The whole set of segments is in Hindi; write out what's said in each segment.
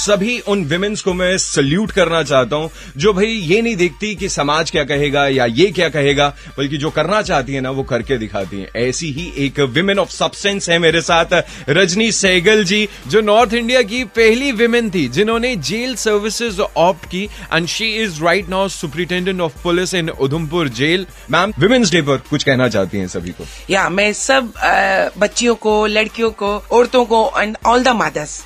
सभी उन विमेन्स को मैं सल्यूट करना चाहता हूँ जो भाई ये नहीं देखती कि समाज क्या कहेगा या ये क्या कहेगा बल्कि जो करना चाहती है ना वो करके दिखाती है। ऐसी ही एक विमेन ऑफ़ सब्सटेंस है मेरे साथ रजनी सहगल जी जो नॉर्थ इंडिया की पहली विमेन थी जिन्होंने जेल सर्विसेज़ ऑप्ट की and she is right now superintendent of police in Udhampur jail ma'am women's day पर कुछ कहना चाहती हैं सभी को? या मैं सब अ, बच्चियों को लड़कियों को औरतों को एंड ऑल द मदर्स।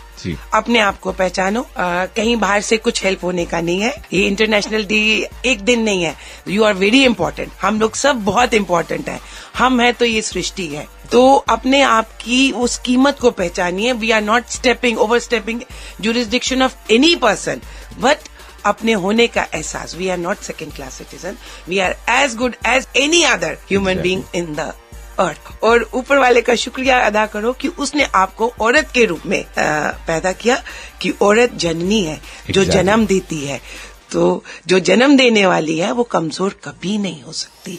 अपने आप को पहचानो। अ, कहीं बाहर से कुछ हेल्प होने का नहीं है। ये इंटरनेशनल डे एक दिन नहीं है। यू आर वेरी इंपॉर्टेंट हम लोग सब बहुत इंपॉर्टेंट है। हम है तो ये सृष्टि है। तो अपने आप की उस कीमत को पहचानिए। We are not stepping over stepping jurisdiction of any person but अपने होने का एहसास। We are not second class citizen we are as good as any other human being in the earth. और ऊपर वाले का शुक्रिया अदा करो कि उसने आपको औरत के रूप में पैदा किया कि औरत जननी है जो जन्म देती है। तो जो जन्म देने वाली है वो कमज़ोर कभी नहीं हो सकती।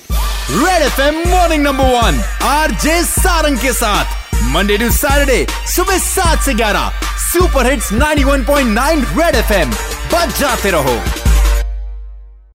Red F M morning number one R J Sarang के साथ। मंडे टू सैटरडे सुबह सात से ग्यारह। Super hits 91.9 red F M बच जाते रहो।